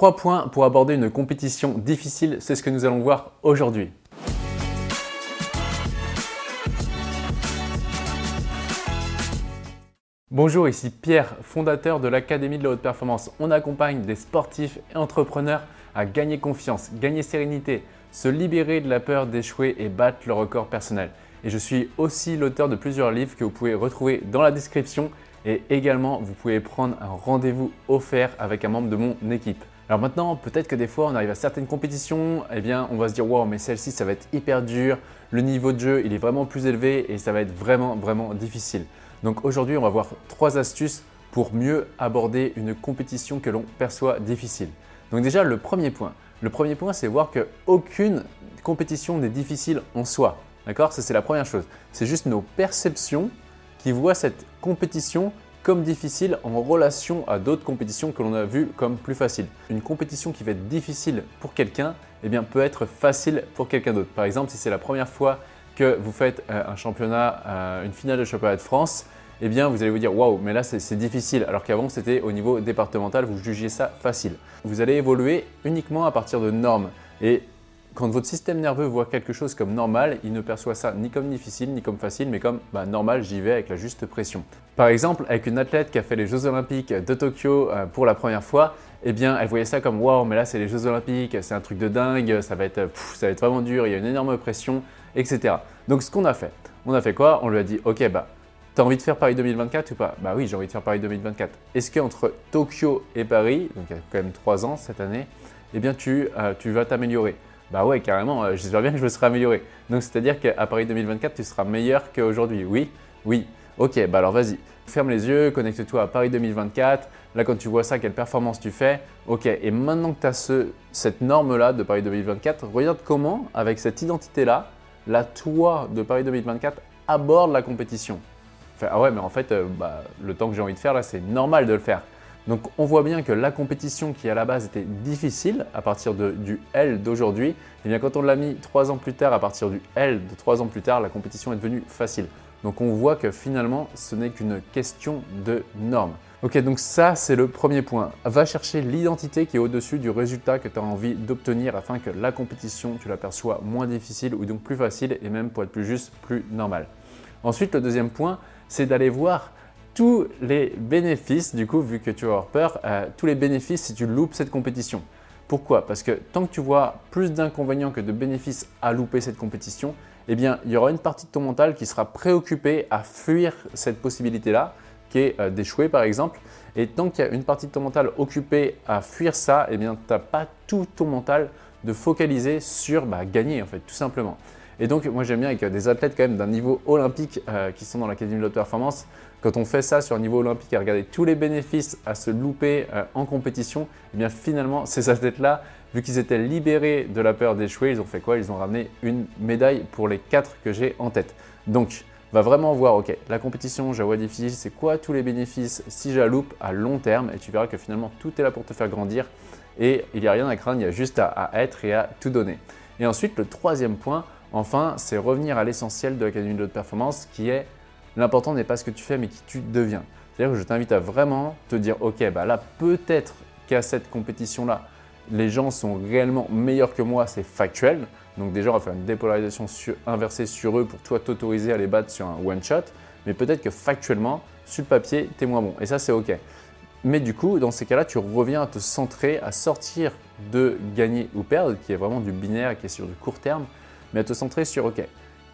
Trois points pour aborder une compétition difficile, c'est ce que nous allons voir aujourd'hui. Bonjour, ici Pierre, fondateur de l'Académie de la haute performance. On accompagne des sportifs et entrepreneurs à gagner confiance, gagner sérénité, se libérer de la peur d'échouer et battre le record personnel. Et je suis aussi l'auteur de plusieurs livres que vous pouvez retrouver dans la description et également vous pouvez prendre un rendez-vous offert avec un membre de mon équipe. Alors maintenant, peut-être que des fois, on arrive à certaines compétitions, eh bien, on va se dire, wow, mais celle-ci, ça va être hyper dur, le niveau de jeu, il est vraiment plus élevé et ça va être vraiment, vraiment difficile. Donc aujourd'hui, on va voir trois astuces pour mieux aborder une compétition que l'on perçoit difficile. Donc déjà, le premier point. Le premier point, c'est voir qu'aucune compétition n'est difficile en soi. D'accord? Ça, c'est la première chose. C'est juste nos perceptions qui voient cette compétition comme difficile en relation à d'autres compétitions que l'on a vues comme plus faciles. Une compétition qui va être difficile pour quelqu'un, eh bien, peut être facile pour quelqu'un d'autre. Par exemple, si c'est la première fois que vous faites euh, un championnat, euh, une finale de championnat de France, eh bien vous allez vous dire waouh, mais là c'est difficile, alors qu'avant c'était au niveau départemental, vous jugiez ça facile. Vous allez évoluer uniquement à partir de normes. Et quand votre système nerveux voit quelque chose comme normal, il ne perçoit ça ni comme difficile ni comme facile, mais comme bah, normal, j'y vais avec la juste pression. Par exemple, avec une athlète qui a fait les Jeux Olympiques de Tokyo euh, pour la première fois, eh bien, elle voyait ça comme waouh, mais là c'est les Jeux Olympiques, c'est un truc de dingue, ça va être, ça va être vraiment dur, il y a une énorme pression etc. Donc ce qu'on a fait, on a fait quoi? On lui a dit, ok, bah, as envie de faire Paris 2024 ou pas? Bah oui, j'ai envie de faire Paris 2024. Est-ce qu'entre Tokyo et Paris, donc il y a quand même trois ans cette année, eh bien tu, euh, tu vas t'améliorer Bah ouais, carrément, euh, j'espère bien que je me serai amélioré. Donc c'est-à-dire qu'à Paris 2024, tu seras meilleur qu'aujourd'hui. Oui Oui. Ok, bah alors vas-y, ferme les yeux, connecte-toi à Paris 2024. Là, quand tu vois ça, quelle performance tu fais Ok, et maintenant que tu as cette norme-là de Paris 2024, regarde comment, avec cette identité-là, la toi de Paris 2024 aborde la compétition. ah ouais, mais en fait, euh, bah, le temps que j'ai envie de faire là, c'est normal de le faire. Donc on voit bien que la compétition qui à la base était difficile à partir du L d'aujourd'hui, et eh bien quand on l'a mis trois ans plus tard, à partir du L de trois ans plus tard, la compétition est devenue facile. Donc on voit que finalement ce n'est qu'une question de normes. Ok, donc ça c'est le premier point. Va chercher l'identité qui est au-dessus du résultat que tu as envie d'obtenir afin que la compétition, tu l'aperçois moins difficile ou donc plus facile et même pour être plus juste, plus normal. Ensuite, le deuxième point, c'est d'aller voir tous les bénéfices, du coup, vu que tu vas avoir peur, euh, tous les bénéfices si tu loupes cette compétition. Pourquoi? Parce que tant que tu vois plus d'inconvénients que de bénéfices à louper cette compétition, eh bien, il y aura une partie de ton mental qui sera préoccupée à fuir cette possibilité-là qui est euh, d'échouer par exemple. Et tant qu'il y a une partie de ton mental occupée à fuir ça, eh bien, tu n'as pas tout ton mental de focaliser sur bah, gagner en fait, tout simplement. Et donc, moi j'aime bien avec des athlètes quand même d'un niveau olympique euh, qui sont dans l'Académie de l'Haute Performance, quand on fait ça sur un niveau olympique et regarder tous les bénéfices à se louper euh, en compétition, eh bien finalement, ces athlètes-là, vu qu'ils étaient libérés de la peur d'échouer, ils ont fait quoi? Ils ont ramené une médaille pour les quatre que j'ai en tête. Donc, va vraiment voir, ok, la compétition, vois difficile, c'est quoi tous les bénéfices si je la loupe à long terme? Et tu verras que finalement tout est là pour te faire grandir et il n'y a rien à craindre, il y a juste à, être et à tout donner. Et ensuite, le troisième point, enfin, c'est revenir à l'essentiel de l'Académie de haute performance qui est l'important n'est pas ce que tu fais mais qui tu deviens. C'est-à-dire que je t'invite à vraiment te dire, ok, bah là peut-être qu'à cette compétition-là, les gens sont réellement meilleurs que moi, c'est factuel. Donc déjà, on va faire une dépolarisation inversée sur eux pour toi t'autoriser à les battre sur un one-shot. Mais peut-être que factuellement, sur le papier, tu es moins bon. Et ça, c'est OK. Mais du coup, dans ces cas-là, tu reviens à te centrer, à sortir de gagner ou perdre, qui est vraiment du binaire, qui est sur du court terme, mais à te centrer sur OK,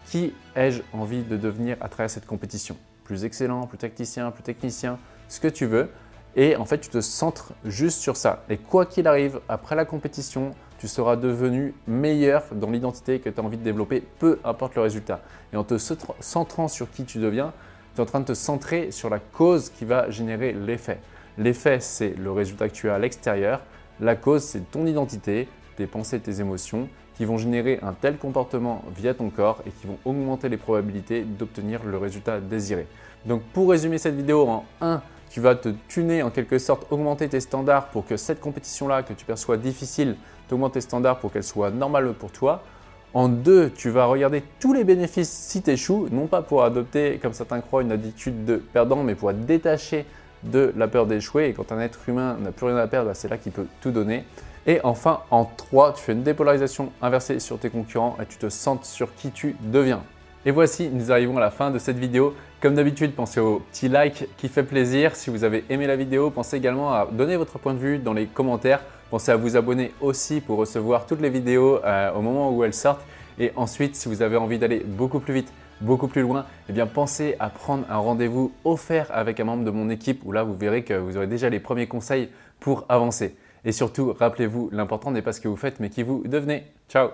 qui ai-je envie de devenir à travers cette compétition Plus excellent, plus tacticien, plus technicien, ce que tu veux. Et en fait, tu te centres juste sur ça. Et quoi qu'il arrive, après la compétition, tu seras devenu meilleur dans l'identité que tu as envie de développer, peu importe le résultat. Et en te centrant sur qui tu deviens, tu es en train de te centrer sur la cause qui va générer l'effet. L'effet, c'est le résultat que tu as à l'extérieur. La cause, c'est ton identité, tes pensées, tes émotions qui vont générer un tel comportement via ton corps et qui vont augmenter les probabilités d'obtenir le résultat désiré. Donc pour résumer cette vidéo en 1, tu vas te tuner en quelque sorte, augmenter tes standards pour que cette compétition-là que tu perçois difficile, t'augmente tes standards pour qu'elle soit normale pour toi. En deux, tu vas regarder tous les bénéfices si tu échoues, non pas pour adopter, comme certains croient, une attitude de perdant, mais pour être détaché de la peur d'échouer. Et quand un être humain n'a plus rien à perdre, bah, c'est là qu'il peut tout donner. Et enfin, en 3, tu fais une dépolarisation inversée sur tes concurrents et tu te sens sur qui tu deviens. Et voici, nous arrivons à la fin de cette vidéo. Comme d'habitude, pensez au petit like qui fait plaisir. Si vous avez aimé la vidéo, pensez également à donner votre point de vue dans les commentaires. Pensez à vous abonner aussi pour recevoir toutes les vidéos euh, au moment où elles sortent. Et ensuite, si vous avez envie d'aller beaucoup plus vite, beaucoup plus loin, eh bien pensez à prendre un rendez-vous offert avec un membre de mon équipe où là vous verrez que vous aurez déjà les premiers conseils pour avancer. Et surtout, rappelez-vous, l'important n'est pas ce que vous faites, mais qui vous devenez. Ciao